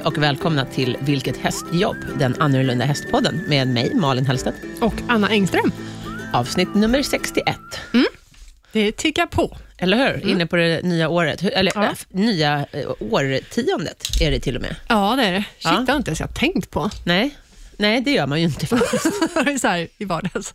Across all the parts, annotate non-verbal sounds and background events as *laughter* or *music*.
Hej och välkomna till Vilket hästjobb, den annorlunda hästpodden med mig, Malin Hellstedt. Och Anna Engström. Avsnitt nummer 61. Det tickar på. Eller hur? Inne på det nya året. Eller Ja. äh, nya äh, årtiondet är det till och med. Ja, det är det. Shit, Ja. det har inte ens jag tänkt på. Nej, Nej det gör man ju inte faktiskt. *laughs* Det är så här i vardags.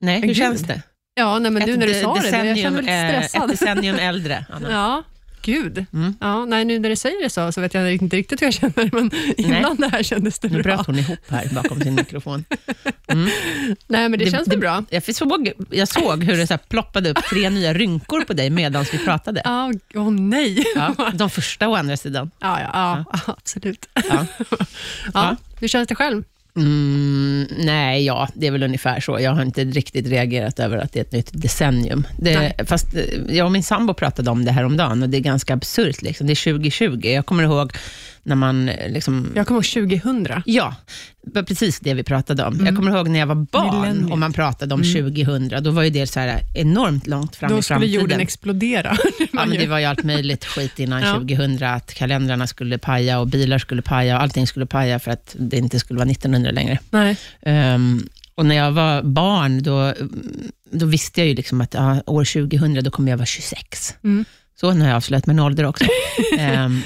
Nej, hur Gud. känns det? Ja, nej, men nu när du sa det, jag känner mig eh, lite ett stressad. decennium äldre, Anna. Ja, gud. Mm. Ja, nej, nu när du säger det så, så vet jag inte riktigt hur jag känner, men innan det här kändes det Nu bra. bröt hon ihop här bakom sin mikrofon. Nej, men det, Det- känns det- bra. Jag såg, jag såg hur det så ploppade upp tre nya rynkor på dig medan vi pratade. Åh nej. Ja, de första å andra sidan. Ja, ja, ja, absolut. Ja. Ja. Ja. Hur känns det själv? Mm, nej, ja, det är väl ungefär så. Jag har inte riktigt reagerat över att det är ett nytt decennium. Det, fast eh, jag och min sambo pratade om det här om dagen och det är ganska absurt. Liksom. Det är 2020. Jag kommer ihåg när man... eh, Liksom, Jag kommer ihåg 2000. Ja, precis det vi pratade om. Jag kommer ihåg när jag var barn Millenniet. och man pratade om 2000. Då var ju det så här enormt långt fram Då i skulle framtiden. jorden explodera. *laughs* Ja, men det var ju allt möjligt skit innan *laughs* Ja. 2000, att kalendrarna skulle paja och bilar skulle paja och allting skulle paja för att det inte skulle vara 1900 längre. Nej. Ehm, och när jag var barn, då, då visste jag ju liksom att ja, år 2000, då kommer jag vara 26. Mm. Så nu har jag avslöjat min ålder också. *laughs* Ehm,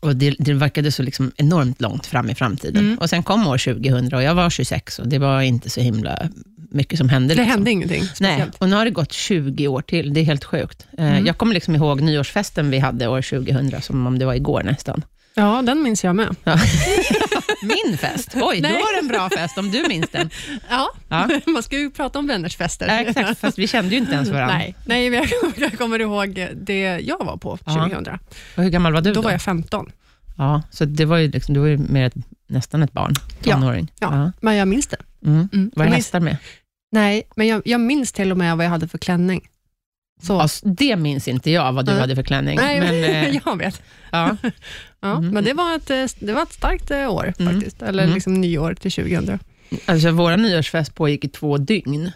och det, det verkade så liksom enormt långt fram i framtiden. Mm. Och Sen kom år 2000 och jag var 26 och det var inte så himla mycket som hände. Det liksom. hände ingenting Nej, och nu har det gått 20 år till. Det är helt sjukt. Eh, Mm. Jag kommer liksom ihåg nyårsfesten vi hade år 2000, som om det var igår nästan. Ja, den minns jag med. Ja. *laughs* Min fest? Oj, Nej. var det en bra fest, om du minns den. Ja, Ja. *laughs* man ska ju prata om vänners fester. Ja, exakt, fast vi kände ju inte ens varandra. Nej, nej men jag, kommer ihåg det jag var på Ja. 2000. Och hur gammal var du då? Då var jag 15. Ja, så det var ju, liksom, du var ju mer ett, nästan ett barn, Ja. tonåring. Ja, Men jag minns det. Mm. Mm. Var det hästar med? nej, men jag, jag minns till och med vad jag hade för klänning. Så. Alltså, det minns inte jag, vad du Nej. hade för klänning. nej, men, *laughs* eh, jag vet. ja. *laughs* Ja, Mhm. Men det var, ett, eh, det var ett starkt eh, år Mm. faktiskt. Eller Mm. liksom nyår till 2000. alltså, vår nyårsfest pågick i två dygn.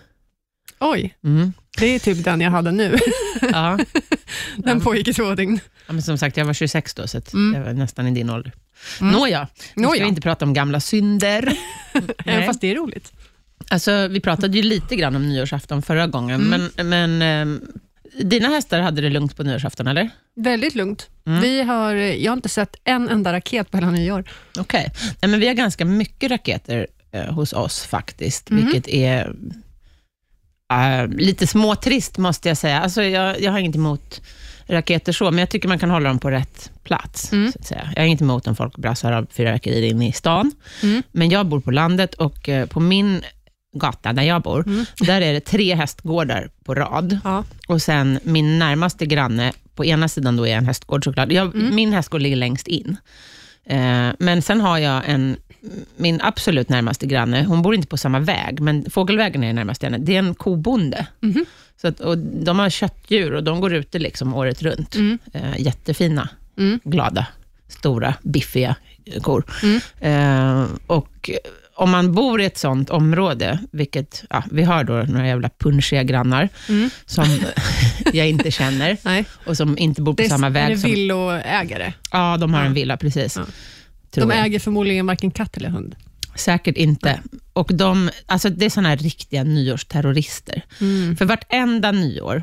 Oj, Mm. det är typ den jag hade nu. *laughs* Ja. Den pågick i två dygn. Ja, men som sagt, jag var 26 då, så Mm. jag var nästan i din ålder. Mm. Nåja, nu ska vi inte prata om gamla synder. Även Nej. fast det är roligt. Alltså, vi pratade ju lite grann om nyårsafton förra gången, Mm. men, men ehm, dina hästar hade det lugnt på nyårsafton, eller? Väldigt lugnt. Mm. Vi har, jag har inte sett en enda raket på hela nyår. Okej. Nej, men vi har ganska mycket raketer eh, hos oss faktiskt, Mhm. vilket är eh, lite småtrist måste jag säga. Alltså, jag, jag har inget emot raketer så, men jag tycker man kan hålla dem på rätt plats. Mm. Så att säga. Jag har inget emot om folk brassar av fyrverkerier inne i stan, Mm. men jag bor på landet och eh, på min gata där jag bor, Mm. där är det tre hästgårdar på rad. Ja. Och sen min närmaste granne, på ena sidan då är en hästgård såklart. Jag, Mm. Min hästgård ligger längst in. Eh, men sen har jag en, min absolut närmaste granne, hon bor inte på samma väg, men fågelvägen är närmast henne. Det är en kobonde. Mhm. Så att, och de har köttdjur och de går ute liksom året runt. Mm. Eh, jättefina, Mm. glada, stora, biffiga kor. Mm. Eh, och om man bor i ett sånt område, vilket ja, vi har då några jävla punschiga grannar, Mm. som *laughs* jag inte känner och som inte bor på Det är, samma är väg det som... villoägare? Ja, de har Ja. en villa, precis. Ja. De jag. äger förmodligen varken katt eller hund. Säkert inte. Och de, alltså det är såna här riktiga nyårsterrorister. Mm. För vartenda nyår,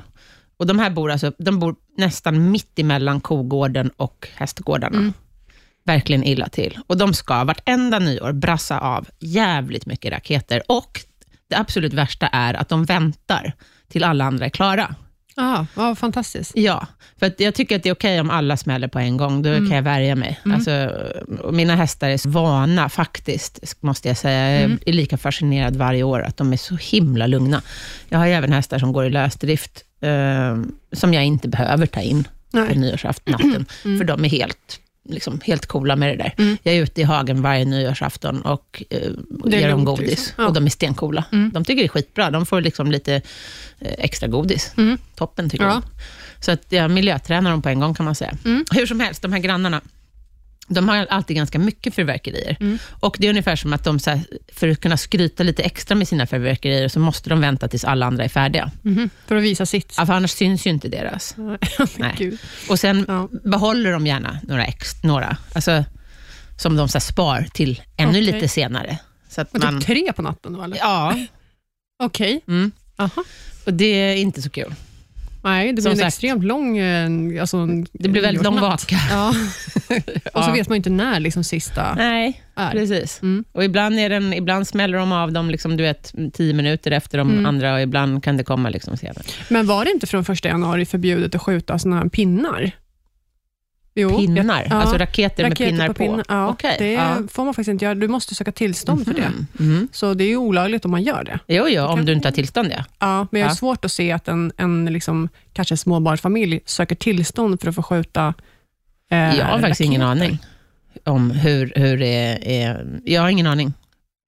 och de här bor, alltså, de bor nästan mitt emellan kogården och hästgårdarna. Mm. Verkligen illa till. Och de ska vartenda nyår brassa av jävligt mycket raketer. Och det absolut värsta är att de väntar till alla andra är klara. Ah, vad fantastiskt. Ja, för jag tycker att det är okej om alla smäller på en gång. Då Mm. kan jag värja mig. Mm. Alltså, mina hästar är så vana faktiskt, måste jag säga. Jag Mm. är lika fascinerad varje år, att de är så himla lugna. Jag har ju även hästar som går i lösdrift, eh, som jag inte behöver ta in på Nej. nyårsafton, Mm. för de är helt, liksom, helt coola med det där. Mm. Jag är ute i hagen varje nyårsafton och eh, ger dem godis. liksom. Ja. Och de är stencoola. Mm. De tycker det är skitbra. De får liksom lite eh, extra godis. Mm. Toppen tycker Ja. de. Så att jag miljötränar dem på en gång kan man säga. Mm. Hur som helst, de här grannarna, de har alltid ganska mycket fyrverkerier. Mm. Och Det är ungefär som att de, här, för att kunna skryta lite extra med sina fyrverkerier, så måste de vänta tills alla andra är färdiga. Mhm. För att visa sitt. Ja, för annars syns ju inte deras. *laughs* Nej. Och Sen Ja. behåller de gärna några, ex, några alltså, som de så här, spar till ännu Okej. lite senare. Så att Men man, typ tre på natten då eller? ja, Okej. mm. Aha. och det är inte så kul. Nej, det blir en sagt. extremt lång... eh, Alltså, Det blir väldigt lång vaka. Ja. *laughs* Och så vet man inte när liksom sista Nej, är. precis. Mm. Och ibland, är den, ibland smäller de av dem liksom, du vet, tio minuter efter de Mm. andra och ibland kan det komma liksom senare. Men var det inte från första januari förbjudet att skjuta såna här pinnar? Jo, Pinnar, ja. alltså raketer, med pinnar på. pinnar. Ja, Okej, det ja. får man faktiskt inte göra. Du måste söka tillstånd för det. Mhm. Så det är ju olagligt om man gör det. Jo, jo, om du inte har tillstånd ja. Ja, men har Ja. svårt att se att en, en liksom, kanske småbarnsfamilj söker tillstånd för att få skjuta eh, Jag har faktiskt ingen raketer. aning om hur, hur det är. Jag har ingen aning.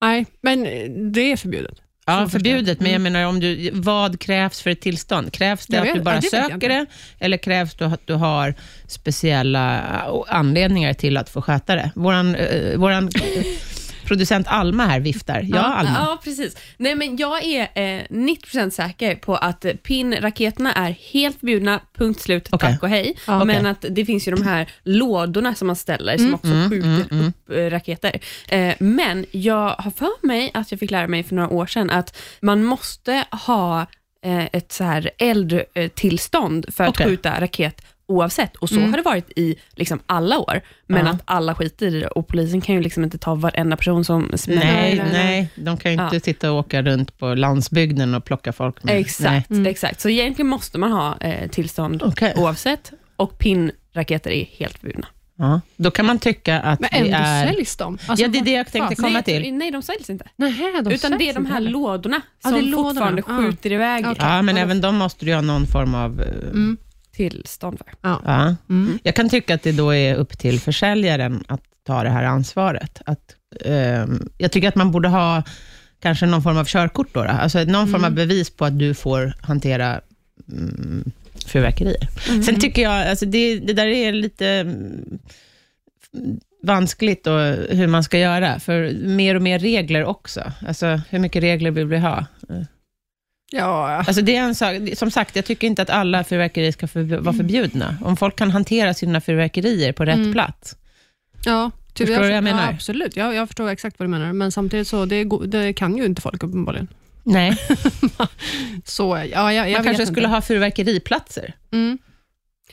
Nej, men det är förbjudet. Ja, förbjudet, men jag Mm. menar, om du, vad krävs för ett tillstånd? Krävs det Jag att vet- du bara det söker det, eller krävs det att du har speciella anledningar till att få sköta det? Våran, eh, våran producent Alma här viftar. Ja, Alma. Ja, precis. Nej, men jag är eh, 90% säker på att PIN-raketerna är helt förbjudna, punkt slut, Okej. tack och hej. Ja. Men att det finns ju de här lådorna som man ställer, som också Mm, skjuter mm, mm. upp eh, raketer. Eh, men jag har för mig att jag fick lära mig för några år sedan att man måste ha eh, ett så här eldtillstånd för att Okej. skjuta raket oavsett. Och så Mm. har det varit i liksom alla år. Men Ja. att alla skiter i det och polisen kan ju liksom inte ta varenda person som smäller. Nej, nej, nej, nej. de kan ju inte Ja. sitta och åka runt på landsbygden och plocka folk. Med. Exakt, Mm. exakt. Så egentligen måste man ha eh, tillstånd Okej. oavsett och PIN-raketer är helt förbjudna. Ja. Då kan man tycka att Men ändå är... säljs de. Alltså, ja, det är det jag tänkte komma nej, till. Nej, de säljs inte. Nähä, de Utan det är de här heller. lådorna Ja, som det är lådorna. fortfarande Ja. skjuter iväg Okej. Ja, men Ja, då- även de måste du ha någon form av... eh, Mm. Tillstånd för. Ja. Ja. Mm. Jag kan tycka att det då är upp till försäljaren att ta det här ansvaret. Att, ehm, jag tycker att man borde ha kanske någon form av körkort, då, då. alltså någon form av Mm. bevis på att du får hantera mm, fyrverkerier. Mm. Sen tycker jag, alltså det, det där är lite mm, vanskligt och hur man ska göra, för mer och mer regler också. Alltså, hur mycket regler vill vi ha? Ja, Alltså det är en sak, som sagt, jag tycker inte att alla fyrverkerier ska förb- vara förbjudna. Om folk kan hantera sina fyrverkerier på rätt Mm. plats. ja. Typ, Förstår du vad jag menar? Ja, absolut, jag, jag förstår exakt vad du menar. Men samtidigt så det, det kan ju inte folk uppenbarligen. Nej, *laughs* Så ja, jag, jag man kanske inte. skulle ha fyrverkeriplatser. Mm.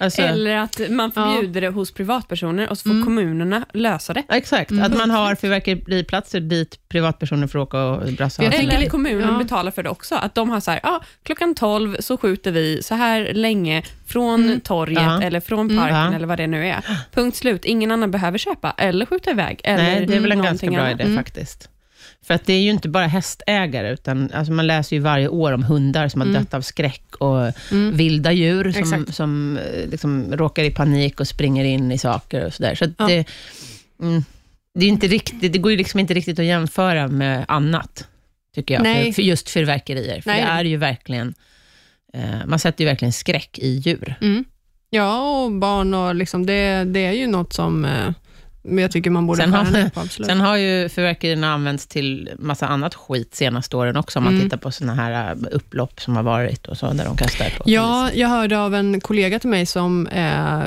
Alltså, Eller att man förbjuder det hos privatpersoner och så får Mm. kommunerna lösa det. ja, exakt, Mm. att man har fyrverkeriplatser dit privatpersoner får åka och brassa. Jag tänker att kommunen ja. betalar för det också. Att de har så här, ja, klockan 12 så skjuter vi så här länge från Mm. torget Ja. eller från Mm. parken Ja. eller vad det nu är. Punkt slut. Ingen annan behöver köpa eller skjuta iväg. Eller Nej, det är väl en ganska bra annat. idé Mm. faktiskt. För att det är ju inte bara hästägare, utan alltså man läser ju varje år om hundar som har Mm. dött av skräck och Mm. vilda djur som, Exakt. som som liksom råkar i panik och springer in i saker och sådär. Så att Ja. det, mm, det, är inte riktigt, det går ju liksom inte riktigt att jämföra med annat, tycker jag, Nej. för, för just fyrverkerier. För Nej. det är ju verkligen, eh, man sätter ju verkligen skräck i djur. Mm. Ja, och barn och liksom, det, det är ju något som eh, men jag tycker man borde Sen skära ner på. Absolut. Sen har ju fyrverkerierna använts till massa annat skit senaste åren också, om man Mm. tittar på såna här eh, upplopp som har varit och så, där de kastar på Ja, jag hörde av en kollega till mig som eh,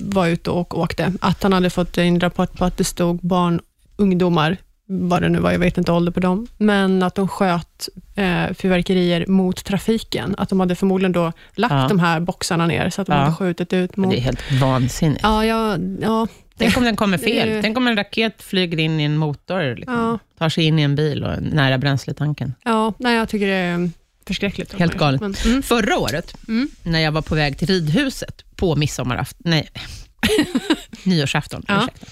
var ute och åkte, att han hade fått en rapport på att det stod barn, ungdomar, vad det nu var, jag vet inte ålder på dem, men att de sköt eh, fyrverkerier mot trafiken. Att de hade förmodligen då lagt Ja. de här boxarna ner, så att de Ja. hade skjutit ut Men mot... det är helt vansinnigt. Ja, ja, ja, Tänk om den kommer *laughs* fel. Tänk om en raket flyger in i en motor, liksom. ja, tar sig in i en bil och nära bränsletanken. ja, nej, jag tycker det är förskräckligt. Helt galet. Men, mm, Förra året, mm, när jag var på väg till ridhuset på midsommarafton, nej, *laughs* nyårsafton, Ja. ursäkta.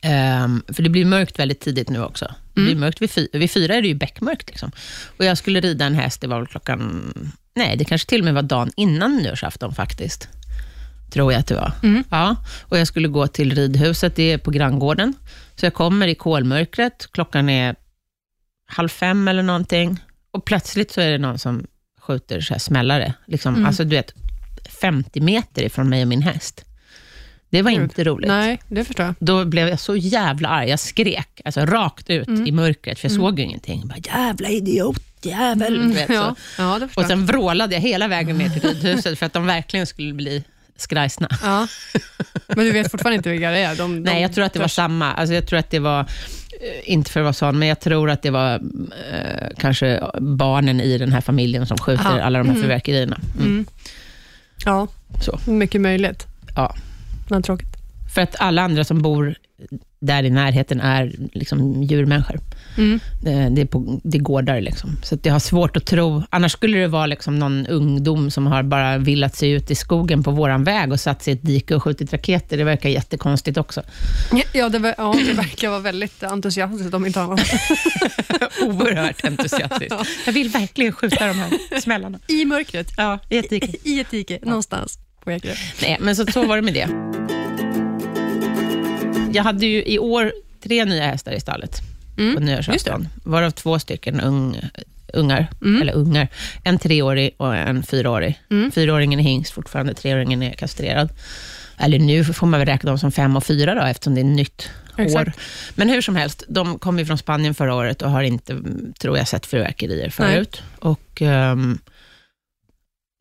Ehm, för det blir mörkt väldigt tidigt nu också. Det blir Mm. mörkt vid, fy, vid fyra är det ju beckmörkt. Liksom. Och jag skulle rida en häst, det var väl klockan, nej, det kanske till och med var dagen innan nyårsafton faktiskt. Tror jag att det var. Mm. Ja, och jag skulle gå till ridhuset, det är på granngården. Så jag kommer i kolmörkret, klockan är halv fem eller någonting. Och plötsligt så är det någon som skjuter så här smällare. Liksom, Mm. Alltså du vet, 50 meter ifrån mig och min häst. Det var Gud. inte roligt. Nej, det förstår jag. Då blev jag så jävla arg. Jag skrek alltså, rakt ut Mm. i mörkret, för jag såg ju ingenting. Jag Bara, jävla idiot, jävel. du vet, Mm. Ja, ja, Och sen vrålade jag hela vägen ner till ridhuset för att de verkligen skulle bli skrajsna. Ja. Men du vet fortfarande inte vilka det är? De, de Nej, jag tror att det var samma. Alltså, jag tror att det var, eh, inte för att vara sån, men jag tror att det var eh, kanske barnen i den här familjen som skjuter Ja. alla de här fyrverkerierna. Mm. Mm. Ja, Så. mycket möjligt. Ja. Men tråkigt. För att alla andra som bor där i närheten är liksom djurmänniskor. Mm. Det, det, är på, det är gårdar. Liksom. Så att jag har svårt att tro... Annars skulle det vara liksom någon ungdom som har bara villat sig ut i skogen på våran väg och satt sig i ett dike och skjutit raketer. Det verkar jättekonstigt också. Ja, det, var, ja, det verkar vara väldigt entusiastiskt om inte annat. *laughs* Oerhört entusiastiskt. Jag vill verkligen skjuta de här smällarna. I mörkret, Ja, i ett dike. i ett dike, någonstans på Ekerö. Nej, men så, så var det med det. Jag hade ju i år tre nya hästar i stallet på Mm. nyårsafton, varav två stycken ung, ungar, Mm. eller ungar. En treårig och en fyraårig. Mm. Fyraåringen är hingst fortfarande, treåringen är kastrerad. Eller nu får man väl räkna dem som fem och fyra då, eftersom det är nytt år. Men hur som helst, de kom ju från Spanien förra året och har inte, mm, tror jag, sett fyrverkerier förut. Och ehm,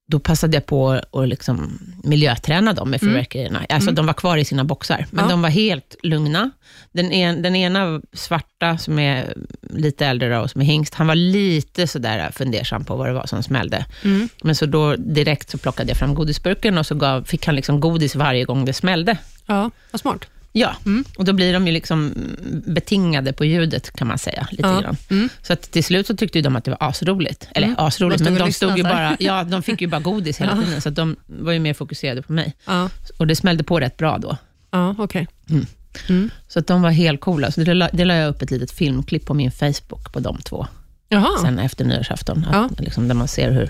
då passade jag på att liksom miljöträna dem med Mm. fyrverkerierna. Alltså, De var kvar i sina boxar, men Ja. de var helt lugna. Den, en, den ena svarta, som är lite äldre då, och som är hingst, han var lite sådär fundersam på vad det var som smällde. Mm. Men så då direkt så plockade jag fram godisburken och så gav, fick han liksom godis varje gång det smällde. Ja, vad smart. Ja, Mm. och då blir de ju liksom betingade på ljudet, kan man säga. lite Ja. grann. Mm. Så att till slut så tyckte de att det var asroligt. Eller Mm. asroligt, men de, stod ju här. bara, ja, de fick ju bara *laughs* godis hela Ja. tiden, så att de var ju mer fokuserade på mig. Ja, Och det smällde på rätt bra då. ja okej. Mm. Mm. Så att de var helt coola. Så det la, det la jag upp ett litet filmklipp på min Facebook på de två, Jaha. sen efter nyårsafton. Att, liksom, där man ser hur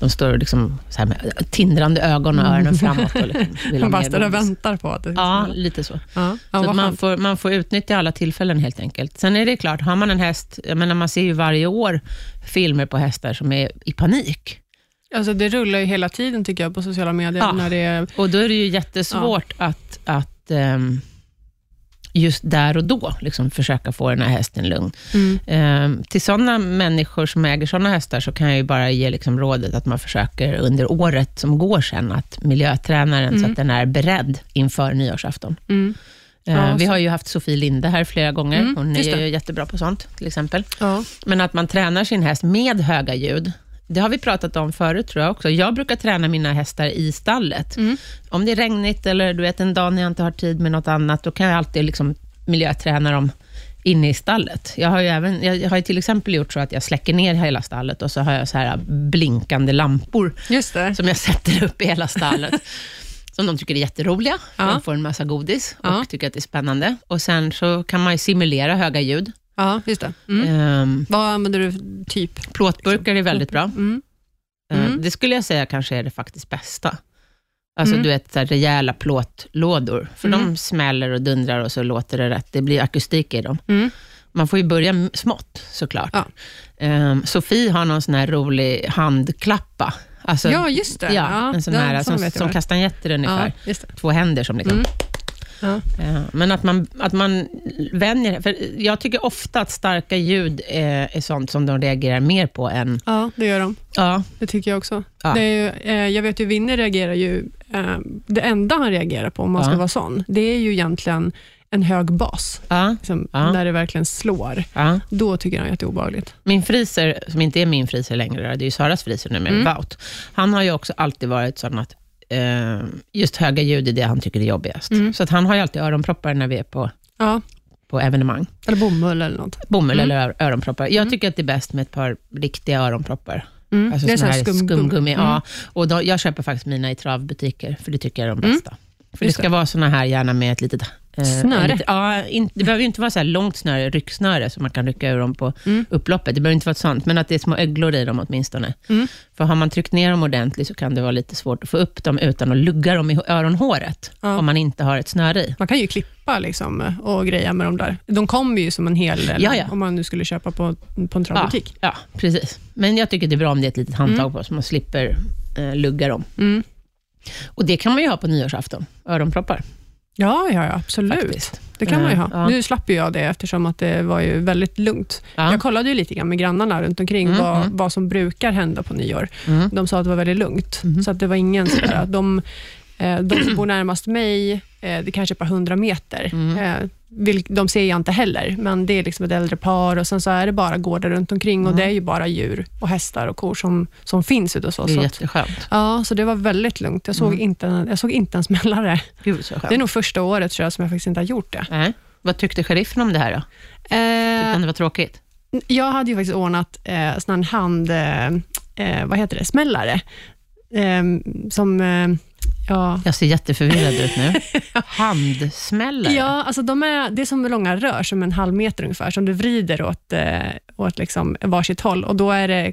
de står liksom, så här med tindrande ögon och öronen framåt. Och liksom, *laughs* Man bara står och väntar på att det Ja, ska- lite så. ja. ja Så man, får, man får utnyttja alla tillfällen helt enkelt. Sen är det klart, har man en häst, jag menar man ser ju varje år filmer på hästar som är i panik. Alltså, det rullar ju hela tiden tycker jag på sociala medier. Ja. När det är, Och då är det ju jättesvårt att, att ehm, just där och då liksom försöka få den här hästen lugn. mm. Ehm, till sådana människor som äger sådana hästar, så kan jag ju bara ge liksom rådet att man försöker under året som går sen, att miljöträna den så Mm. att den är beredd inför nyårsafton. Mm. Ehm, Ja, vi så- har ju haft Sofie Linde här flera gånger. Mm, Hon är ju jättebra på sånt, till exempel. Ja. Men att man tränar sin häst med höga ljud, det har vi pratat om förut tror jag också. Jag brukar träna mina hästar i stallet. Mm. Om det är regnigt eller du vet en dag när jag inte har tid med något annat, då kan jag alltid liksom miljöträna dem inne i stallet. Jag har ju även, jag har till exempel gjort så att jag släcker ner hela stallet och så har jag så här blinkande lampor som jag sätter upp i hela stallet. *laughs* som de tycker är jätteroliga, Ja. de får en massa godis och Ja. tycker att det är spännande. Och Sen så kan man simulera höga ljud. Ja, just det. Mm. Ehm, Vad använder du typ? plåtburkar är väldigt bra. Mm. Eh, Mm. Det skulle jag säga kanske är det faktiskt bästa. Alltså Mm. du vet, så här, rejäla plåtlådor. För Mm. de smäller och dundrar och så låter det rätt. Det blir akustik i dem. Mm. Man får ju börja smått såklart. Ja. Um, Sofie har någon sån här rolig handklappa. Alltså, Ja, just det. Ja, en sån ja, här som, som kastanjetter ungefär. Ja. Två händer som liksom. Ja. Ja, men att man, att man vänjer för Jag tycker ofta att starka ljud är, är sånt som de reagerar mer på än... ja, det gör de. Ja, Det tycker jag också. Ja. Det är ju, eh, jag vet ju Winnie reagerar ju, eh, det enda han reagerar på, om man Ja. ska vara sån, det är ju egentligen en hög bas, ja, liksom, Ja. när det verkligen slår. ja. Då tycker han att det är obehagligt. Min friser, som inte är min friser längre, det är ju Saras friser nu med Mm. Wout, han har ju också alltid varit sån att eh, just höga ljud är det han tycker är jobbigast. Mm. Så att han har ju alltid öronproppar när vi är på, Ja, på evenemang. eller bomull eller något. Bomull Mm. eller ör- öronproppar. Jag tycker att det är bäst med ett par riktiga öronproppar. Mm. Alltså det är såna så här skumgummi. skumgummi. Mm. Ja, och då, jag köper faktiskt mina i travbutiker, för det tycker jag är de Mm. bästa. För det ska det. vara såna här, gärna med ett litet... eh, Snöre. lite- ja, in, det behöver ju inte vara så långt snöre, rycksnöre, så man kan rycka ur dem på Mm. upploppet. Det behöver inte vara ett sånt, men att det är små öglor i dem åtminstone. Mm. För har man tryckt ner dem ordentligt, så kan det vara lite svårt att få upp dem utan att lugga dem i öronhåret, Ja. om man inte har ett snöre i. Man kan ju klippa liksom, och greja med de där. De kommer ju som en hel del, Ja, ja. om man nu skulle köpa på, på en Ja, travbutik. ja, precis. Men jag tycker det är bra om det är ett litet handtag på, så man slipper eh, lugga dem. Mm. Och det kan man ju ha på nyårsafton, öronproppar. Ja, ja, ja absolut. Faktiskt. Det kan man ju ha. Eh, ja. Nu slapp jag det eftersom att det var ju väldigt lugnt. Ja. Jag kollade ju lite grann med grannarna runt omkring Mm, vad, mm. vad som brukar hända på nyår. Mm. De sa att det var väldigt lugnt, Mhm. så att det var ingen sådär de, eh, de som bor närmast mig, eh, det kanske är ett par hundra meter. Mm. Eh, vil- De ser jag inte heller, men det är liksom ett äldre par och sen så är det bara gårdar runt omkring och Mm. det är ju bara djur och hästar och kor som, som finns ute hos oss. Det är Så att, jätteskönt. ja, så det var väldigt lugnt. Jag såg, Mm. inte, jag såg inte en smällare. Gud så skönt. Det är nog första året tror jag, som jag faktiskt inte har gjort det. Nej. Vad tyckte sheriffen om det här då? Tyckte Eh, han det var tråkigt? Jag hade ju faktiskt ordnat eh, sån hand, eh, eh, vad heter det, smällare. Eh, som, eh, ja, Jag ser jätteförvirrad ut nu. *laughs* Handsmällare? ja, alltså de är, det är som långa rör, som en halv meter ungefär, som du vrider åt, eh, åt liksom varsitt håll och då är det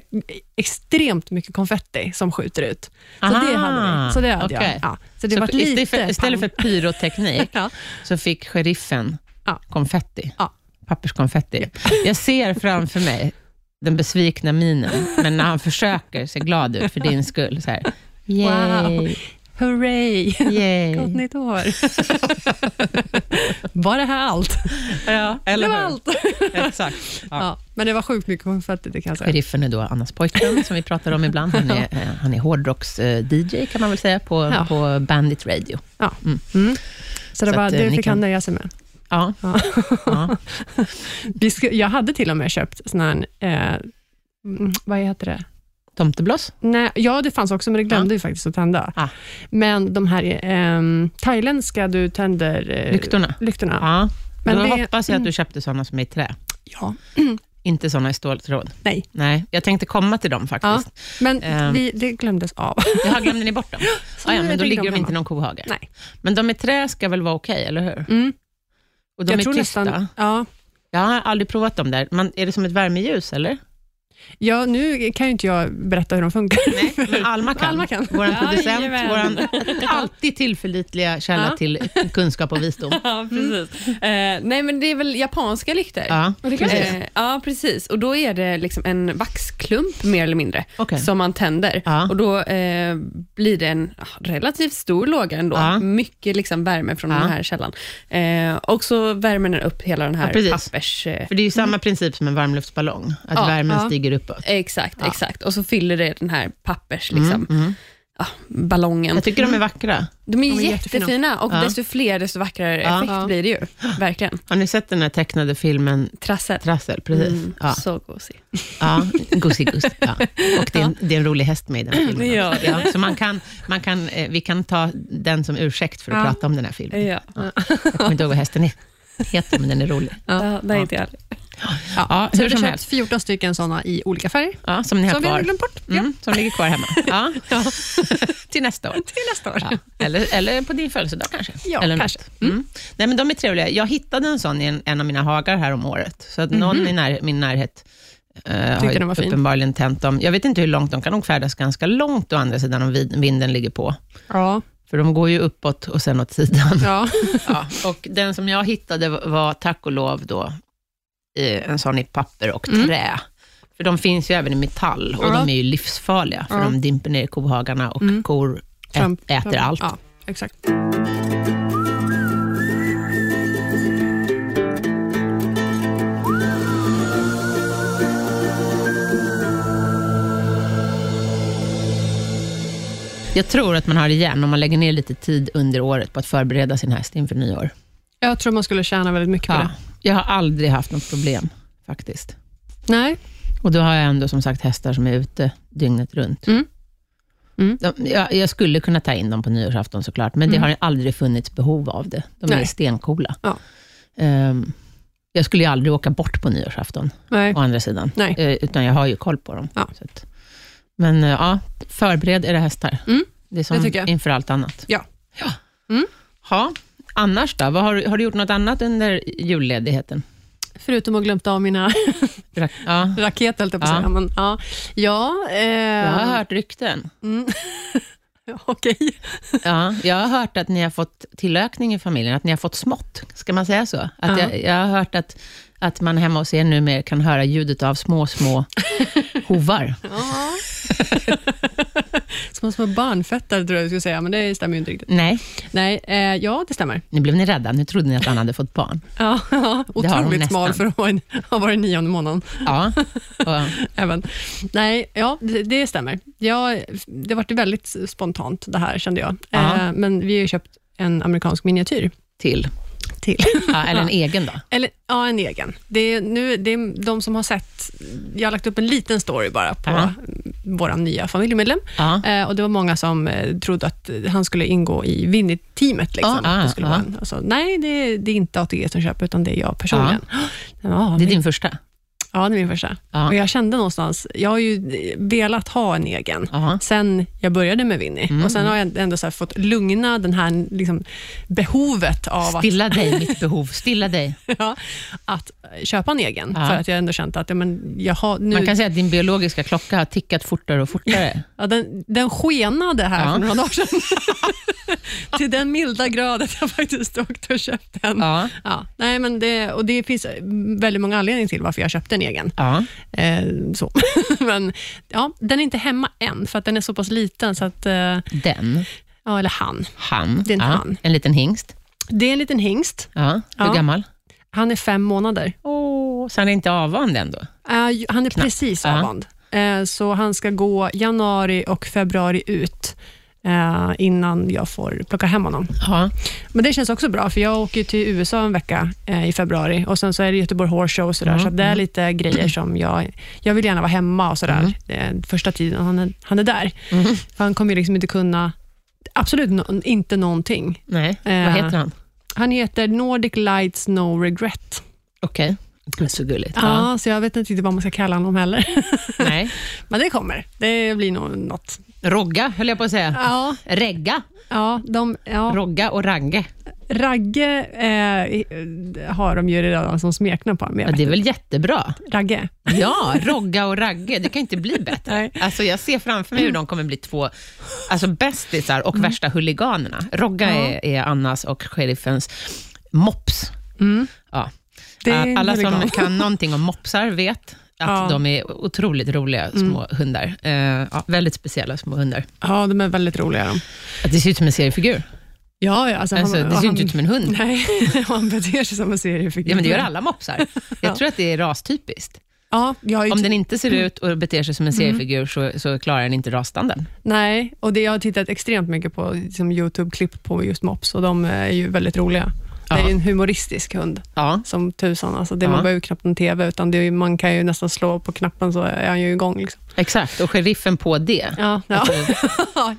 extremt mycket konfetti som skjuter ut. Så Aha, det hade vi. Så det hade okej. jag. Ja. Så det Så var istället, lite... för, istället för pyroteknik *laughs* ja. så fick sheriffen Ja. konfetti. Ja. Papperskonfetti. Jag ser framför mig den besvikna minen, men när han försöker se glad ut för din skull. Så här. Yay, Wow. Hurray! yay. *laughs* Gott nytt år! *laughs* var det här allt? Ja, det var allt. Exakt. Ja. Ja. men det var sjukt mycket konfetti, det kan jag säga. Sheriffen är då Annas pojkvän, som vi pratar om ibland. Han är, *laughs* eh, han är hårdrocks-DJ, kan man väl säga, på, Ja. på Bandit Radio. Mm. Så det, Så var, eh, det ni fick kan- han nöja sig med. Ja. Ja. ja. Jag hade till och med köpt sån här, eh, mm, vad heter det? Tomtebloss? Nej, ja, det fanns också, men det glömde vi faktiskt att tända. Ah. Men de här eh, thailändska du tänder eh, Lyktorna? lyktorna. Ja. Men då det- hoppas jag att mm. du köpte sådana som är i trä. Ja. *clears throat* Inte sådana i ståltråd. Nej. Nej, jag tänkte komma till dem faktiskt. Men Ehm. vi, det glömdes av. *laughs* Jag glömde ni bort dem? *laughs* Ah, ja, men då ligger de inte i någon kohage. Nej. Men de i trä ska väl vara okej, eller hur? Mm. Och de jag är tror tysta? nästan... Ja. Jag har aldrig provat dem där. Man, är det som ett värmeljus, eller? Ja, nu kan ju inte jag berätta hur de funkar. Nej, men *laughs* Alma kan. Alma kan. Vår producent, vår *laughs* alltid tillförlitliga källa Ja. till kunskap och visdom. *laughs* Ja, precis. Eh, nej, men det är väl japanska lyktor. Ja, Och det precis. är. Eh, ja, precis. Och då är det liksom en vaxklump mer eller mindre Okej. som man tänder. Ja. Och då eh, blir det en relativt stor låga ändå. Ja. Mycket liksom värme från den här källan. Och så värmer den upp hela den här Ja, precis. pappers... För det är ju samma princip som en varmluftsballong, att värmen ja. Stiger uppåt. exakt, Ja. exakt. Och så fyller det den här pappers liksom, Mm, mm. ah, ballongen. Jag tycker de är vackra. De är De är jättefina, jättefina. och Ja. desto fler, desto vackrare Ja. effekt Ja. blir det ju. Verkligen. Har ni sett den här tecknade filmen Trassel. Trassel? Precis. Mm, Ja. Så gosig. Ja, gosig Ja. Och det är, en, det är en rolig häst med i den filmen. Ja, ja, så man kan, man kan, eh, vi kan ta den som ursäkt för att Ja. prata om den här filmen. Ja, Jag kommer inte ihåg vad hästen är. heter, men den är rolig. ja. det är inte jag. Ja, Så hur som helst. köpt 14 stycken sådana i olika färger, Ja, som ni har som vi kvar. har glömt bort. Mm, som ligger kvar hemma. Ja. *laughs* *laughs* Till nästa år. Till nästa år. Ja. Eller, eller på din födelsedag kanske. Ja, eller kanske. Mm. Nej, men de är trevliga. Jag hittade en sån i en, en av mina hagar här om året. Så att någon i när, min närhet uh, har Mhm. den var fin. uppenbarligen tänt dem. Jag vet inte hur långt, de kan nog färdas ganska långt å andra sidan om vinden ligger på. Ja. För de går ju uppåt och sen åt sidan. ja. *laughs* Ja, och den som jag hittade var tack och lov då eh, en sån i papper och Mm. trä. För de finns ju även i metall och Ja. de är ju livsfarliga, för Ja. de dimper ner i kohagarna och Mm. kor Tramp- äter allt. Ja, exakt. Jag tror att man har igen om man lägger ner lite tid under året på att förbereda sin häst inför nyår. Jag tror man skulle tjäna väldigt mycket på Ja. det. Jag har aldrig haft något problem faktiskt. Nej. Och då har jag ändå som sagt hästar som är ute dygnet runt. Mm. Mm. De, jag, jag skulle kunna ta in dem på nyårsafton såklart, men det Mm. har aldrig funnits behov av det. De är Nej. stencoola. Ja. Ehm, jag skulle ju aldrig åka bort på nyårsafton, Nej. å andra sidan. Nej. Eh, utan jag har ju koll på dem. Ja. Så att, men eh, ja, förbered era hästar. Mm, Det är som det inför allt annat. Ja. ja. Mm. Ha. Annars då? Vad har, du- har du gjort något annat under julledigheten? Förutom att glömt av mina Ja. *laughs* raketer, höll jag på att säga. Men, ja, ja, eh, Jag har hört rykten. Mm. *laughs* Okej. Ja, jag har hört att ni har fått tillökning i familjen, att ni har fått smått. Ska man säga så? Att Ja. jag, jag har hört att, att man hemma hos er numera kan höra ljudet av små, små *laughs* hovar. Små, små barnfötter tror jag du skulle säga, men det stämmer ju inte riktigt. Nej, Nej, eh, ja, det stämmer. nu blev ni rädda. Nu trodde ni att han hade fått barn. *laughs* Ja, otroligt smal för att vara en- ha varit nionde månaden. Ja, *laughs* och, Även. Nej, ja, det, det stämmer. Ja, det var väldigt spontant det här, kände jag. Ja. Eh, men vi har ju köpt en amerikansk miniatyr till. Till. *laughs* Ja, eller en egen då. Eller ja, en egen. Det är, nu, det är de som har sett, jag har lagt upp en liten story bara på Ja. vår nya familjemedlem. Ja. Eh, och Det var många som eh, trodde att han skulle ingå i Winnie-teamet. Liksom. Ah, ah, det skulle ah. vara en, alltså, nej, det, det är inte ATG som köper, utan det är jag personligen. *gasps* Ja, Det är din första? Ja, det är min första. Ja. Och jag kände någonstans, jag har ju velat ha en egen, Ja. sen jag började med Winnie. Mm. Och Sen har jag ändå fått lugna den här liksom, behovet av att Stilla dig, mitt *laughs* behov. Stilla dig. ja, att köpa en egen. Ja. För att jag ändå känt att ja, men jag har nu, Man kan säga att din biologiska klocka har tickat fortare och fortare. ja, den, den skenade här Ja. för några dagar sedan. *laughs* Till den milda grad att jag faktiskt åkte och köpte en. Ja. Ja, nej, men det, och det finns väldigt många anledningar till varför jag köpte en egen. Ja. Eh, så. *laughs* men ja, Den är inte hemma än, för att den är så pass liten. Så att, eh, Den. ja, eller han. Han. Det är en ja. han. En liten hingst. Det är en liten hingst. Ja. Hur gammal? Han är fem månader. Oh, så han är inte avvand ändå? Eh, han är precis Ja. avvand. Eh, så han ska gå januari och februari ut eh, innan jag får plocka hem honom. Ja. Men det känns också bra, för jag åker till USA en vecka eh, i februari och sen så är det Göteborg Horse Show och sådär, Mm, så det är lite grejer som jag... Jag vill gärna vara hemma och sådär Mm. eh, första tiden han är, han är där. För han kommer liksom inte kunna... Absolut no, inte någonting. Nej, Eh. vad heter han? Han heter Nordic Lights No Regret. Okej. Gud, så gulligt. Ja. Ja. så jag vet inte riktigt vad man ska kalla honom heller. Nej. *laughs* Men det kommer. Det blir nog något. Rogga, höll jag på att säga. Ja, Regga, ja, de, ja. Rogga och Ragge. Ragge eh, har de ju redan som smeknamn på honom. Ja, det är väl jättebra? Ragge. Ja, Rogga och Ragge. Det kan inte bli *laughs* bättre. Nej. Alltså, jag ser framför mig hur de kommer bli två alltså, bästisar och värsta huliganerna. Rogga Mm. Ja. är, är Annas och sheriffens mops. Mm. Ja. Alla som kan någonting om mopsar vet att Ja. de är otroligt roliga små hundar. Eh, ja, väldigt speciella små hundar. Ja, de är väldigt roliga. De. Att det ser ut som en seriefigur. Ja, ja, alltså, Alltså, det ser han, inte ut som en hund. Nej, *laughs* han beter sig som en seriefigur. Ja, men det gör alla mopsar. *laughs* Jag Ja. tror att det är rastypiskt. Ja, Om den inte ser ut och beter sig som en seriefigur så, så klarar den inte rasstandarden. Nej, och det, jag har tittat extremt mycket på liksom, YouTube-klipp på just mops och de är ju väldigt roliga. Det är ju en humoristisk hund Ja. som tusan. Alltså, det Ja. Man behöver ju knappt en TV, utan det är, man kan ju nästan slå på knappen så är han ju igång. Liksom. Exakt, och sheriffen på det. Ja, ja. Alltså,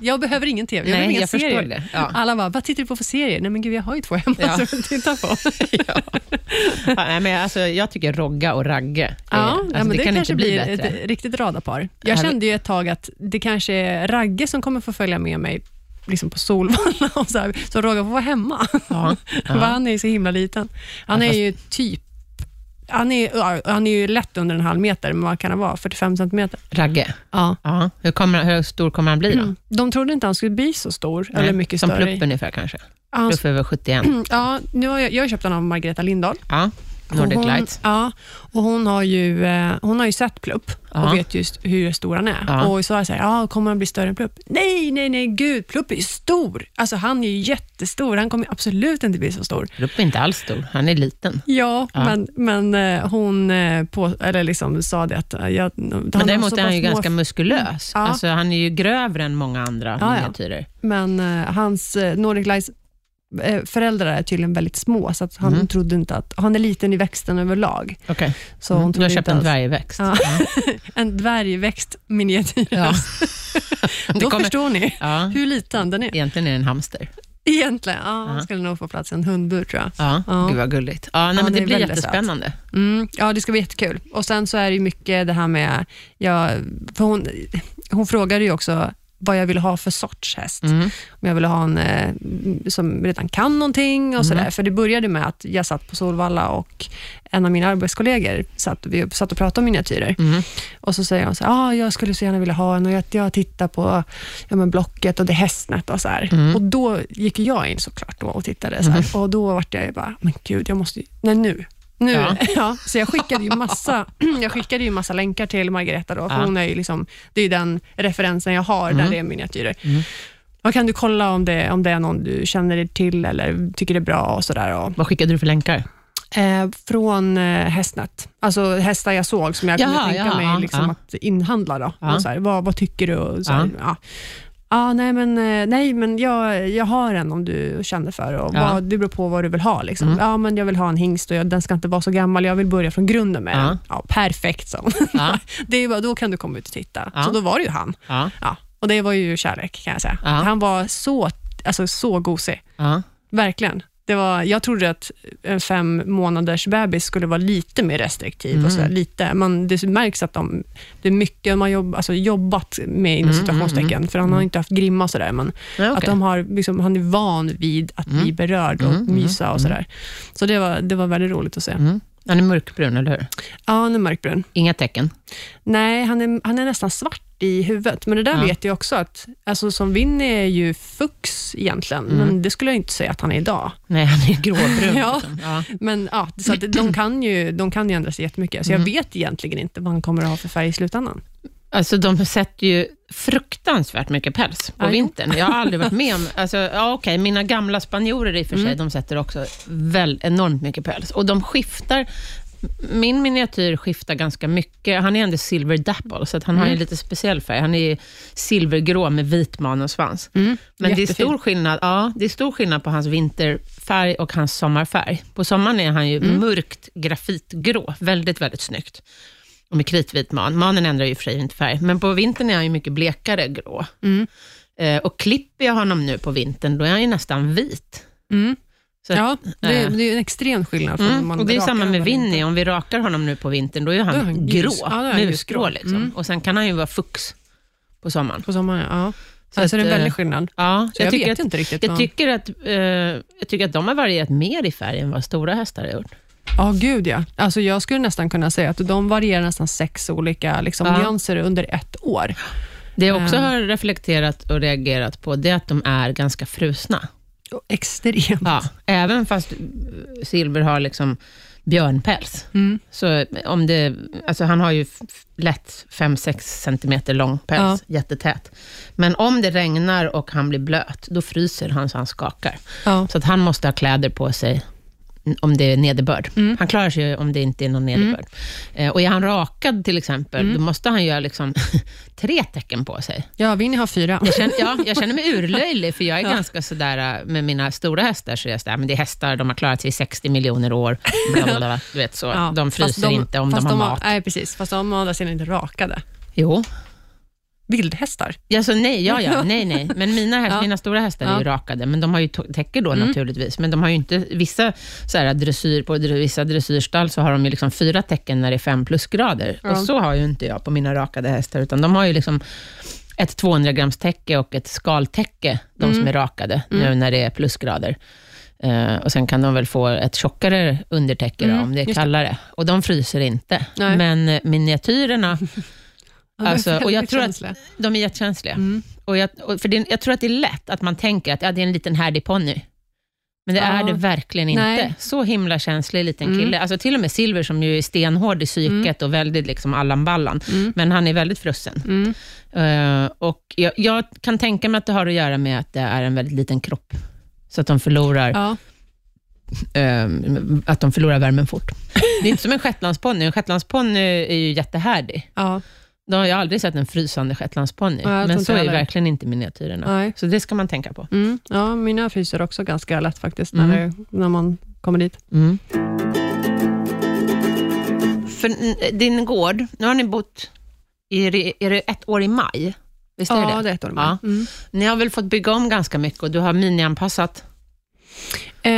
*laughs* jag behöver ingen TV, jag behöver nej, inga jag serier. förstår det. Ja. Alla bara, vad tittar du på för serier? Nej men gud, jag har ju två hemma Ja. som jag tittar på. *laughs* Ja. Nej, men alltså, jag tycker Rogga och Ragge, är, Ja, alltså, ja, men det, det, kan kanske inte bli blir bättre. ett riktigt radarpar. Jag kände ju ett tag att det kanske är Ragge som kommer få följa med mig liksom på Solvalla, och så, här, så Roger får vara hemma. Ja. *laughs* Ja. han är ju så himla liten. Han är ju typ han är, han är ju lätt under en halv meter, men vad kan han vara? 45 centimeter? Ragge, Ja. ja. Hur, kommer, hur stor kommer han bli då? Mm. De trodde inte han skulle bli så stor, eller Nej, mycket Som större. Plupp ungefär kanske? Han, Plupp väl 71? ja, nu har jag, jag har köpt den av Margareta Lindahl. Ja, Nordic hon, Lights. Ja, och hon har ju, eh, hon har ju sett Plupp Ja. och vet just hur stor han är. Ja. Och så jag sagt, ja, kommer han bli större än Plupp? Nej, nej, nej, gud, Plupp är ju stor. Alltså han är ju jättestor, han kommer absolut inte bli så stor. Plupp är inte alls stor, han är liten. Ja, Ja. men, men eh, hon eh, på, eller liksom sa det att... Jag, Men däremot är han ju ganska muskulös. Ja. Alltså, han är ju grövre än många andra Ja, ja. miniatyrer. Men hans Nordic Lights föräldrar är tydligen väldigt små, så att han Mm. trodde inte att... Han är liten i växten överlag. Okej. Så hon Mm. Du har köpt en alls- dvärgväxt. Ja. Ja. *laughs* En dvärgväxt miniatyr. Ja. *laughs* Då kommer- förstår ni Ja. hur liten den är. Egentligen är det en hamster. Egentligen. Ja, han Ja. skulle nog få plats i en hundbur, tror jag. Ja, Ja. Gud vad gulligt. Ja, nej, Ja, men det det, blir jättespännande. Mm, ja, det ska bli jättekul. Och Sen så är det mycket det här med... Ja, för hon, hon frågade ju också vad jag ville ha för sorts häst. Mm. Om jag ville ha en eh, som redan kan någonting och sådär. För det började med att jag satt på Solvalla och en av mina arbetskollegor satt, vi satt och pratade om miniatyrer. Mm. Och så säger hon så här, ah, jag skulle så gärna vilja ha en och jag, jag tittar på ja, men Blocket och det Hästnet och så. Mm. Och då gick jag in såklart då och tittade så här. och då vart jag bara, men gud, jag måste ju, nej nu, Nu, Ja. *laughs* ja. så jag skickade ju massa, *clears throat* jag skickade ju massa länkar till Margareta, då, för Ja. hon är ju liksom, det är den referensen jag har, där Mm. det är miniatyrer. Mm. Vad kan du kolla om det, om det är någon du känner dig till eller tycker det är bra och sådär. Och, Vad skickade du för länkar? eh, från eh, Hästnet, alltså hästar jag såg som jag kunde Jaha, tänka ja, mig liksom ja. att inhandla. Då. Ja. Och så här, vad, vad tycker du? Och så här, Ja. Ja. Ja, nej, men, eh, nej, men jag, jag har en om du känner för det. Ja. vad, det beror på vad du vill ha. Liksom. Mm. Ja, men jag vill ha en hingst och jag, den ska inte vara så gammal. Jag vill börja från grunden med Ja. den. Ja, perfekt, så. Ja. *laughs* det är bara, Då kan du komma ut och titta. Så då var det ju han. Ja. Och det var ju kärlek, kan jag säga. Han var så, alltså, så gosig. Verkligen. Det var, jag trodde att en fem månaders bebis skulle vara lite mer restriktiv. Mm. Och så lite. Man, det märks att de, det är mycket har jobb, alltså jobbat med, inom Mm, situationstecken, mm, för han har inte haft grimma och sådär, men Ja, att okej. de har, liksom, han är van vid att bli Mm. berörd och Mm, mm, mysa och mm. sådär. Så det var, det var väldigt roligt att se. Mm. Han är mörkbrun, eller hur? Ja, han är mörkbrun. Inga tecken? Nej, han är, han är nästan svart i huvudet, men det där Ja. vet jag också att, alltså som Winnie är ju fux egentligen, Mm. men det skulle jag inte säga att han är idag. Nej, han är gråbrun. *laughs* Ja. liksom. ja. Men ja, så att de, kan ju, de kan ju ändra sig jättemycket, så jag Mm. vet egentligen inte vad han kommer att ha för färg i slutändan. Alltså de sätter ju fruktansvärt mycket päls på Ja, jo. vintern. Jag har aldrig varit med om... *laughs* Alltså, ja, okej, mina gamla spanjorer i och för sig, Mm. de sätter också väl, enormt mycket päls. Och de skiftar... Min miniatyr skiftar ganska mycket. Han är ändå silver dapple, så att han har ju Mm. lite speciell färg. Han är silvergrå med vit man och svans. Mm. Men det är, stor skillnad, ja, det är stor skillnad på hans vinterfärg och hans sommarfärg. På sommaren är han ju Mm. mörkt grafitgrå, väldigt, väldigt snyggt. Och med kritvit man. Manen ändrar ju för inte färg, men på vintern är han ju mycket blekare grå. Mm. Eh, och klipper jag honom nu på vintern, då är han ju nästan vit. Så Ja, det, eh, det är en extrem skillnad. Från Mm, man och det är samma med. Vinny. Om vi rakar honom nu på vintern, då är han, är han grå, Ja, är musgrå. Liksom. Mm. Och sen kan han ju vara fux på sommaren. På sommaren, ja. Så Så att, det är en eh, väldig skillnad. Ja, Så jag, tycker vet att, inte riktigt. jag vad- tycker, att, eh, jag tycker att de har varierat mer i färg än vad stora hästar har gjort. Ja, gud ja. Alltså, jag skulle nästan kunna säga att de varierar nästan sex olika liksom, Ja. nyanser under ett år. Det jag också Eh. har reflekterat och reagerat på, det är att de är ganska frusna. Extremt. Ja, även fast Silver har liksom björnpäls. Mm. Så om det, alltså han har ju lätt 5-6 centimeter lång päls, jättetät. Men om det regnar och han blir blöt, då fryser han så han skakar. Ja. Så att han måste ha kläder på sig om det är nederbörd. Mm. Han klarar sig om det inte är någon nederbörd. Eh, och är han rakad till exempel, Mm. då måste han ha liksom *laughs* tre tecken på sig. ja, Winnie har fyra. Jag känner, ja, jag känner mig urlöjlig, för jag är *laughs* Ja. ganska sådär, äh, med mina stora hästar, så är jag sådär, men det är hästar, de har klarat sig i 60 miljoner år, *laughs* bla, bla, bla, du vet så. Ja, de fryser inte om de har mat. Nej, precis. Fast de å andra sidan inte rakade. Jo, Vildhästar. ja, så nej, ja, ja, *laughs* nej, nej. Men mina, häst, Ja. mina stora hästar är ju Ja. rakade, men de har ju täcker då Mm. naturligtvis, men de har ju inte, vissa så här, dressyr, på vissa dressyrstall så har de ju liksom fyra tecken när det är fem plusgrader, Ja. och så har ju inte jag på mina rakade hästar, utan de har ju liksom ett 200 grams täcke och ett skaltäcke, de Mm. som är rakade, nu Mm. när det är plusgrader. Eh, och Sen kan de väl få ett tjockare undertäcke då, Mm, om det är just det. kallare. Och de fryser inte. Nej. Men eh, miniatyrerna, Ja, *laughs* Alltså, *laughs* och jag tror att- de är jättekänsliga. Mm. Och jag, och för det, jag tror att det är lätt att man tänker att ja, det är en liten härdig ponny. Men det Ja. är det verkligen inte. Nej. Så himla känslig liten Mm. kille. Alltså till och med Silver som ju är stenhård i psyket och väldigt liksom Allan Ballan. Mm. Men han är väldigt frusen. Mm. Eh, och jag, jag kan tänka mig att det har att göra med att det är en väldigt liten kropp. Så att de förlorar, Ja. eh, att de förlorar värmen fort. Det är inte som en shetlandsponny. En shetlandsponny är ju jättehärdig. Ja. Då har jag aldrig sett en frysande shetlandsponny, jag tror men så är heller. verkligen inte miniatyrerna. Nej. Så det ska man tänka på. Mm. ja, mina fryser också ganska lätt faktiskt, Mm. när, det, när man kommer dit. Mm. För din gård, nu har ni bott, i, är det ett år i maj? Visst är Ja, det? det är ett år Ja. med. Mm. Ni har väl fått bygga om ganska mycket och du har minianpassat. Eh,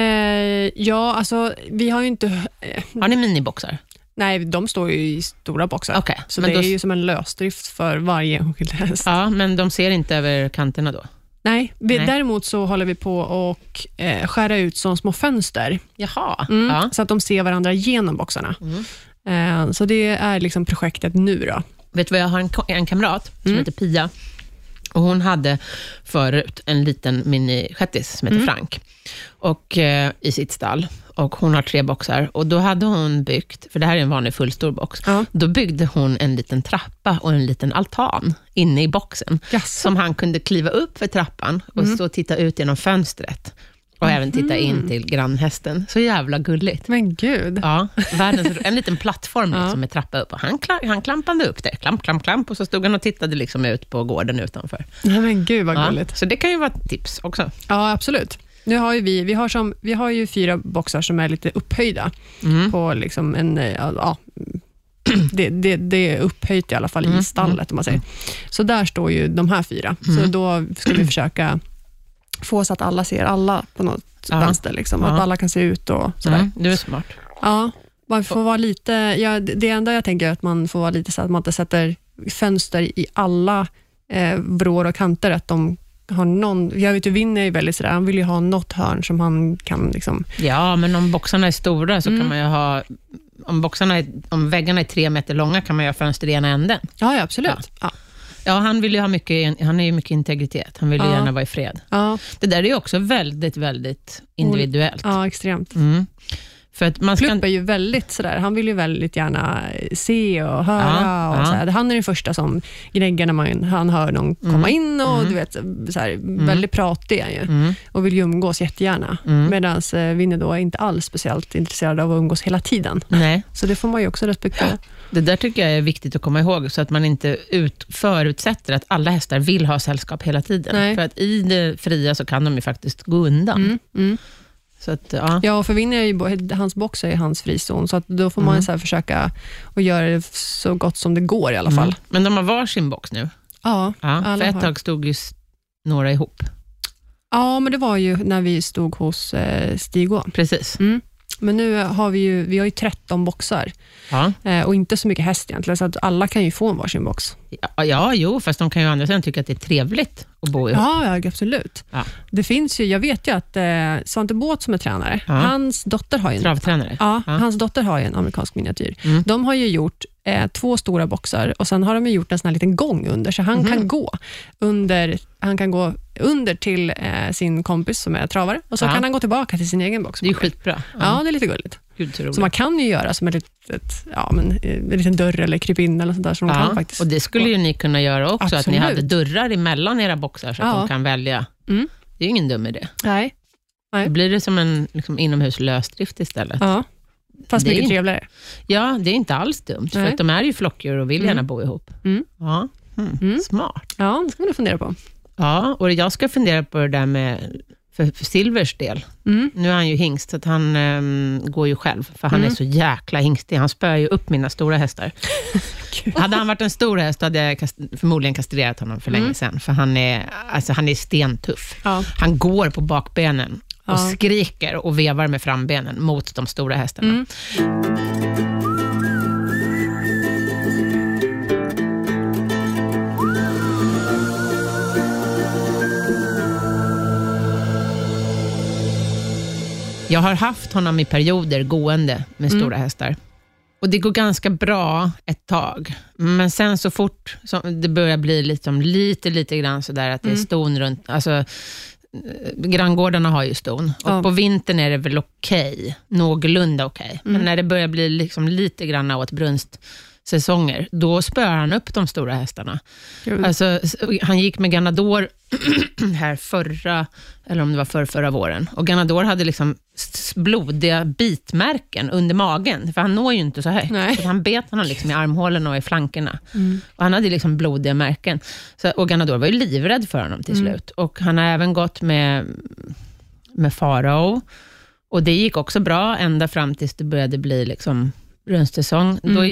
ja, alltså vi har ju inte... Eh, Har ni miniboxar? Nej, de står ju i stora boxar. Okej, Så men det då- är ju som en lösdrift för varje enskild häst. Ja, men de ser inte över kanterna då? Nej, vi, Nej. däremot så håller vi på och eh, skära ut som små fönster, Jaha. mm, Ja. så att de ser varandra genom boxarna. Mm. Eh, så det är liksom projektet nu. då. Vet du vad, jag har en, en kamrat som Mm. heter Pia. Och Hon hade förut en liten mini-shettis som heter Mm. Frank och, eh, i sitt stall. Och hon har tre boxar. Och Då hade hon byggt, för det här är en vanlig fullstor box, Ja. då byggde hon en liten trappa och en liten altan inne i boxen, Jaså. som han kunde kliva upp för trappan och stå och titta ut genom fönstret. Och även titta in till grannhästen. Så jävla gulligt. Men gud. Ja, världens, en liten plattform *laughs* Ja. liksom med trappa upp. Och han, han klampade upp där, klamp, klamp, klamp, och så stod han och tittade liksom ut på gården utanför. Men gud vad Ja, gulligt. så det kan ju vara ett tips också. Ja, absolut. Nu har ju vi, vi, har som, vi har ju fyra boxar som är lite upphöjda Mm. på liksom en, eh, ja, *clears throat* det, det, det är upphöjt i alla fall Mm, i stallet, om man säger. Så där står ju de här fyra. Så då ska vi försöka *clears throat* få så att alla ser alla på något Ja. vänster, liksom, Ja. att alla kan se ut och sådär. Mm, du är smart. Ja, man får vara lite, ja, det det enda jag tänker är att man får vara lite så att man inte sätter fönster i alla eh, vrår och kanter, att de har någon, jag vet ju Vinn är ju väldigt sådär, han vill ju ha något hörn som han kan liksom, Ja, men om boxarna är stora så Mm. kan man ju ha... Om, boxarna är, om väggarna är tre meter långa kan man ju ha fönster i ena änden. ja, ja absolut. Ja. Ja, han vill ju ha mycket, han är ju mycket integritet. Han vill ju Ja. gärna vara i fred. Ja, Det där är ju också väldigt, väldigt individuellt. ja, extremt. Mm. För att man ska... Plupp är ju väldigt sådär, han vill ju väldigt gärna se och höra. Ja, och ja. sådär. Han är den första som gnäggar när man, han hör någon komma in och du vet, såhär, väldigt pratig är han ju Mm. och vill ju umgås jättegärna. Mm. Medan eh, då är inte alls speciellt intresserad av att umgås hela tiden. Nej, Så det får man ju också respektera. det där tycker jag är viktigt att komma ihåg, så att man inte ut, förutsätter att alla hästar vill ha sällskap hela tiden. Nej. För att i det fria så kan de ju faktiskt gå undan. Så att, ja. Ja, och för Winnie är ju, hans box är hans frizon, så att då får man Mm. så försöka att göra det så gott som det går i alla fall. Mm. Men de har varsin box nu. Ja, Ja, Alla för ett har. tag stod ju några ihop. ja, men det var ju när vi stod hos eh, Stigå. Precis. Mm. Men nu har vi ju, vi har ju 13 boxar Ja. eh, och inte så mycket häst egentligen, så att alla kan ju få en varsin box. Ja, ja, jo, fast de kan ju å andra sidan tycka att det är trevligt att bo ihop. Ja, ja absolut. Ja. Det finns ju, jag vet ju att eh, Svante Båth som är tränare, Ja. hans dotter har ju en Travtränare. Ja, Ja. hans dotter har ju en amerikansk miniatyr. Mm. De har ju gjort eh, två stora boxar och sen har de gjort en sån här liten gång under, så han Mhm. kan gå under han kan gå under till eh, sin kompis som är travare och så kan han gå tillbaka till sin egen box. Det är ju skitbra. Ja, det är lite gulligt. Gud, så. Så man kan ju göra som ett litet, ja, men, eh, en liten dörr eller krypin eller sånt där som de kan Ja, faktiskt. och det skulle ju ni kunna göra också, att ni Absolut. hade dörrar emellan era boxar, så att Ja. de kan välja. Mm. Det är ju ingen dum idé. Nej, Nej. Då blir det som en liksom, inomhus lösdrift istället. Ja. ja. Fast Det är mycket inte- trevligare. det är inte alls dumt, för Nej. att de är ju flockdjur och vill Mm. gärna bo ihop. Mm. Ja. Mm. Mm. Smart. Ja, det ska man fundera på. Ja, och jag ska fundera på det där med, för, för Silvers del. Mm. Nu är han ju hingst, så att han ehm, går ju själv, för han Mm. är så jäkla hingstig. Han spöar ju upp mina stora hästar. *laughs* Hade han varit en stor häst, hade jag kast, förmodligen kastrerat honom för länge Mm. sedan, för han är, alltså, han är stentuff. Ja. Han går på bakbenen och Ja. skriker och vevar med frambenen mot de stora hästarna. Jag har haft honom i perioder gående med Mm. stora hästar. Och Det går ganska bra ett tag, men sen så fort som det börjar bli liksom lite, lite grann sådär att det är Mm. ston runt, alltså granngårdarna har ju ston och Ja. på vintern är det väl okej, någorlunda okej, men Mm. när det börjar bli liksom lite grann åt brunstsäsonger, då spöar han upp de stora hästarna. Alltså, han gick med Ganador *clears throat* här förra, eller om det var förra, förra våren. Och Ganador hade liksom blodiga bitmärken under magen, för han når ju inte så högt. Nej. Så han bet honom liksom i armhålorna och i flankerna. Mm. Och han hade liksom blodiga märken. Så, och Ganador var ju livrädd för honom till Mm. slut. Och han har även gått med, med Farao. Och det gick också bra, ända fram tills det började bli liksom brunstsäsong. Mm. Då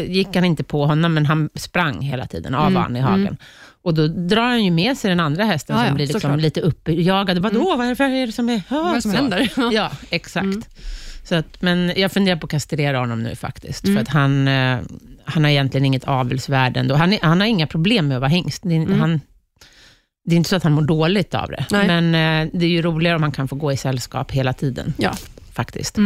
gick han inte på honom, men han sprang hela tiden av Mm, han i hagen. mm. Och då drar han ju med sig den andra hästen, Ja, som ja, blir liksom såklart. lite uppjagad. Bara, Mm. Vad är det, vad är det som är... Vad som så." händer? Ja, exakt. Mm. Så att, men jag funderar på att kastrera honom nu faktiskt, Mm. för att han, eh, han har egentligen inget avelsvärde ändå. Han, är, han har inga problem med att vara hingst. Det är, Mm. han, det är inte så att han mår dåligt av det, Nej. men eh, det är ju roligare om han kan få gå i sällskap hela tiden, Ja. faktiskt.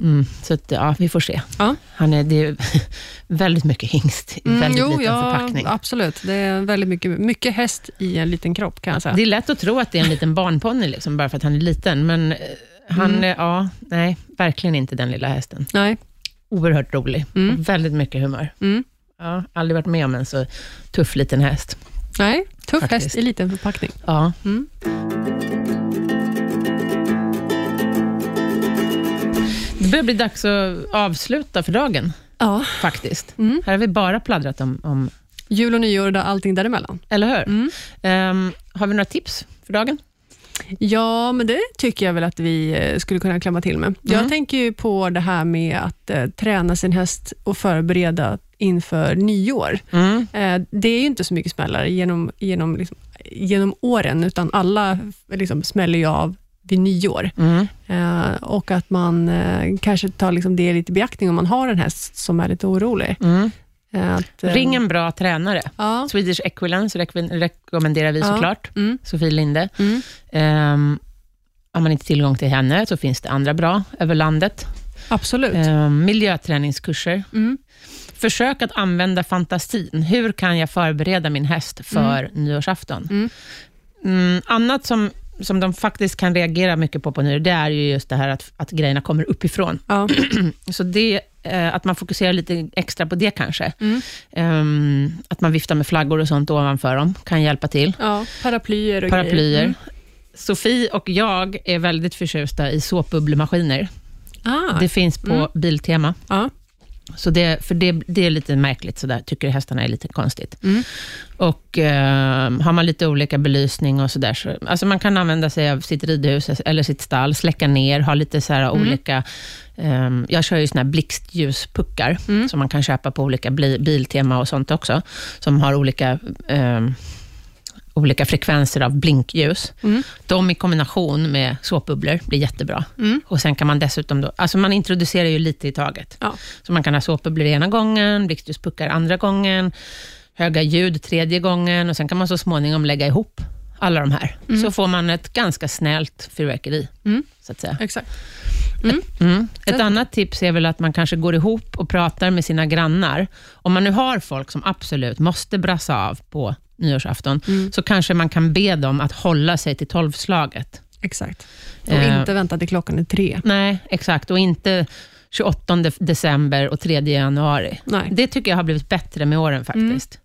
Mm. Så att, ja, vi får se. Ja. Han är, det är *laughs* väldigt mycket hingst i Mm, väldigt jo, liten ja, förpackning. absolut. Det är väldigt mycket, mycket häst i en liten kropp, kan jag säga. Det är lätt att tro att det är en liten barnponny, liksom, bara för att han är liten, men eh, han, Mm. eh, ja, nej. verkligen inte den lilla hästen. Nej. Oerhört rolig. Mm. Väldigt mycket humör. Mm. Ja, aldrig varit med om en så tuff liten häst. Nej, tuff Faktiskt. häst i liten förpackning. Ja. Mm. Det börjar bli dags att avsluta för dagen, Ja. faktiskt. Mm. Här har vi bara pladdrat om, om Jul och nyår och allting däremellan. eller hur? Mm. Ehm, har vi några tips för dagen? Ja, men det tycker jag väl att vi eh, skulle kunna klämma till med. Jag Mm. tänker ju på det här med att eh, träna sin häst och förbereda inför nyår. Mm. Eh, det är ju inte så mycket smällar genom, genom, liksom, genom åren, utan alla liksom, smäller ju av vid nyår. Mm. Eh, och att man eh, kanske tar liksom det lite i beaktning om man har en häst som är lite orolig. Mm. Eh, att, eh, Ring en bra tränare. Ja. Swedish Equilence rek- rekommenderar vi Ja. såklart. Mm, Sofie Linde. mm, Um, har man inte tillgång till henne så finns det andra bra över landet. absolut. Ehm, miljöträningskurser. Mm, Försök att använda fantasin. Hur kan jag förbereda min häst för nyårsafton? Mm. Mm, annat som, som de faktiskt kan reagera mycket på på nyår, det är ju just det här att, att grejerna kommer uppifrån. ja. *clears throat* Så det, eh, att man fokuserar lite extra på det kanske. Mm. Ehm, att man viftar med flaggor och sånt ovanför dem, kan hjälpa till. ja, paraplyer och Paraplyer. grejer. Mm. Sofie och jag är väldigt förtjusta i såpbubblemaskiner. Ah, Det finns på Mm. Biltema. ja. Så det, för det, det är lite märkligt, sådär, tycker hästarna är lite konstigt. Mm. Och eh, har man lite olika belysning och sådär, så, alltså man kan använda sig av sitt ridhus eller sitt stall, släcka ner, ha lite så här Mm. olika, ehm, jag kör ju såna här blixtljuspuckar, Mm. som man kan köpa på olika Biltema och sånt också, som har olika ehm, olika frekvenser av blinkljus. Mm. De i kombination med såpbubblor blir jättebra. Mm. Och Sen kan man dessutom, då, alltså man introducerar ju lite i taget. Ja. Så man kan ha såpbubblor ena gången, blixtljuspuckar andra gången, höga ljud tredje gången och sen kan man så småningom lägga ihop alla de här. Så får man ett ganska snällt fyrverkeri, Mm. så att säga. Exakt. Mm. Ett Så- annat tips är väl att man kanske går ihop och pratar med sina grannar. Om man nu har folk som absolut måste brassa av på nyårsafton, Mm. så kanske man kan be dem att hålla sig till tolvslaget. Exakt. Och Eh. inte vänta till klockan är tre. Nej, exakt. Och inte 28 december och 3 januari. Nej. Det tycker jag har blivit bättre med åren faktiskt.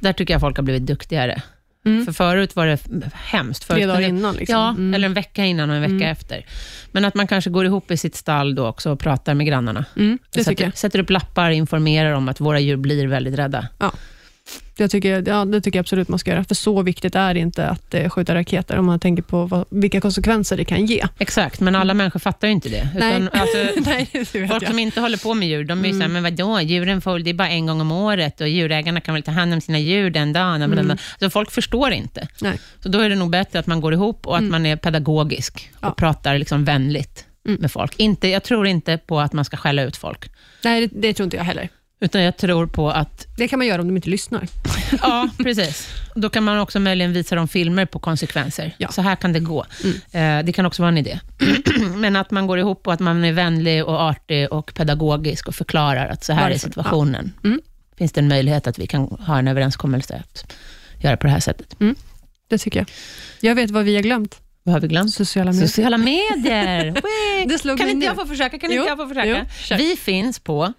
Där tycker jag folk har blivit duktigare. Mm. För förut var det hemskt. Förut Tre dagar innan. Liksom. Ja, Mm. eller en vecka innan och en vecka efter. Men att man kanske går ihop i sitt stall då också och pratar med grannarna. Mm, det sätter, jag. sätter upp lappar och informerar om att våra djur blir väldigt rädda. Jag tycker, ja, det tycker jag absolut man ska göra, för så viktigt är det inte att eh, skjuta raketer, om man tänker på vad, vilka konsekvenser det kan ge. Exakt, men alla människor fattar ju inte det. Utan, alltså, *laughs* Nej, det Folk jag. som inte håller på med djur, de är ju såhär, men vadå, djuren får, det är bara en gång om året och djurägarna kan väl ta hand om sina djur den dagen. Mm. Så folk förstår inte. Nej. Så då är det nog bättre att man går ihop och att man är pedagogisk och Ja. pratar liksom vänligt Mm. med folk. Inte, jag tror inte på att man ska skälla ut folk, Nej, det, det tror inte jag heller. Utan jag tror på att, Det kan man göra om de inte lyssnar. *laughs* ja precis. Då kan man också möjligen visa dem filmer på konsekvenser. Ja. Så här kan det gå. Eh, det kan också vara en idé. *clears throat* Men att man går ihop och att man är vänlig och artig och pedagogisk och förklarar att så här är Varför? situationen. Ja. Mm. Finns det en möjlighet att vi kan ha en överenskommelse att göra på det här sättet? Det tycker jag. Jag vet vad vi har glömt. Vad har vi glömt? Sociala medier. Sociala medier! *laughs* Kan inte jag få försöka? Kan Jo, inte jag få försöka? jo, vi finns på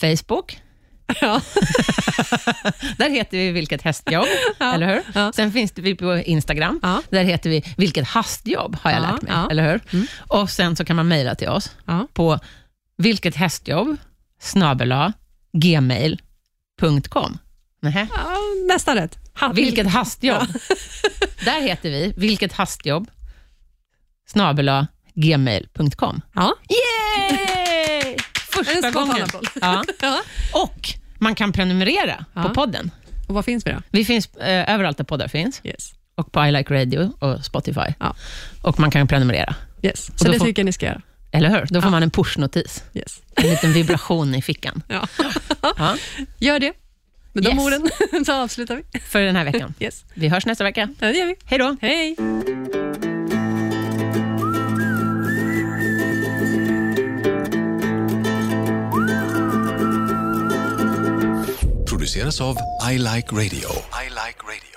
Facebook. Ja. *laughs* Där heter vi Vilket hästjobb, Ja. eller hur? Ja. Sen finns det vi på Instagram. Ja. Där heter vi Vilket hastjobb, har jag Ja, lärt mig. Eller hur? Mm. Och Sen så kan man mejla till oss på vilket hästjobb snabela gmail.com. Nähä. Ja, nästan rätt. Vilket hastjobb. Där heter vi Vilket hastjobb snabela gmail.com. Ja. Yay! Första gången. Ja. *laughs* Ja. Och man kan prenumerera Ja. på podden. Och vad finns vi då? Vi finns eh, överallt där poddar finns. Yes. Och på I Like Radio och Spotify. Ja. Och man kan prenumerera. Yes. Så det får- tycker jag ni ska göra. Eller hur? Då får man en pushnotis. Yes. En liten vibration i fickan. *laughs* Ja. Gör det. Med de Yes. orden *laughs* så avslutar vi. för den här veckan. Yes. Vi hörs nästa vecka. Ja, det gör vi. Hej då! Hej! Produceras av I Like Radio. I like radio.